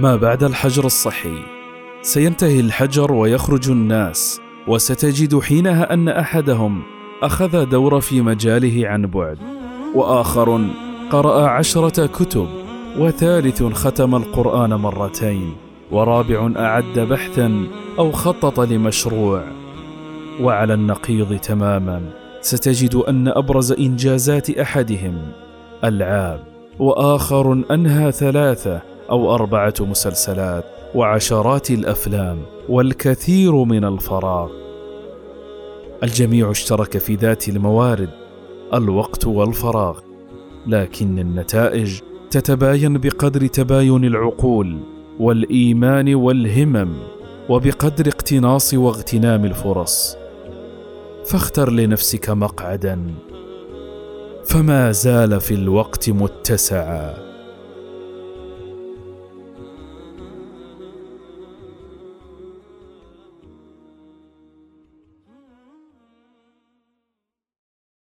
ما بعد الحجر الصحي. سينتهي الحجر ويخرج الناس وستجد حينها أن أحدهم أخذ دور في مجاله عن بعد. وآخر قرأ عشرة كتب وثالث ختم القرآن مرتين ورابع أعد بحثا أو خطط لمشروع. وعلى النقيض تماما ستجد أن أبرز إنجازات أحدهم العاب. وآخر أنهى ثلاثة أو أربعة مسلسلات وعشرات الأفلام والكثير من الفراغ. الجميع اشترك في ذات الموارد الوقت والفراغ لكن النتائج تتباين بقدر تباين العقول والإيمان والهمم وبقدر اقتناص واغتنام الفرص. فاختر لنفسك مقعدا. فما زال في الوقت متسعا.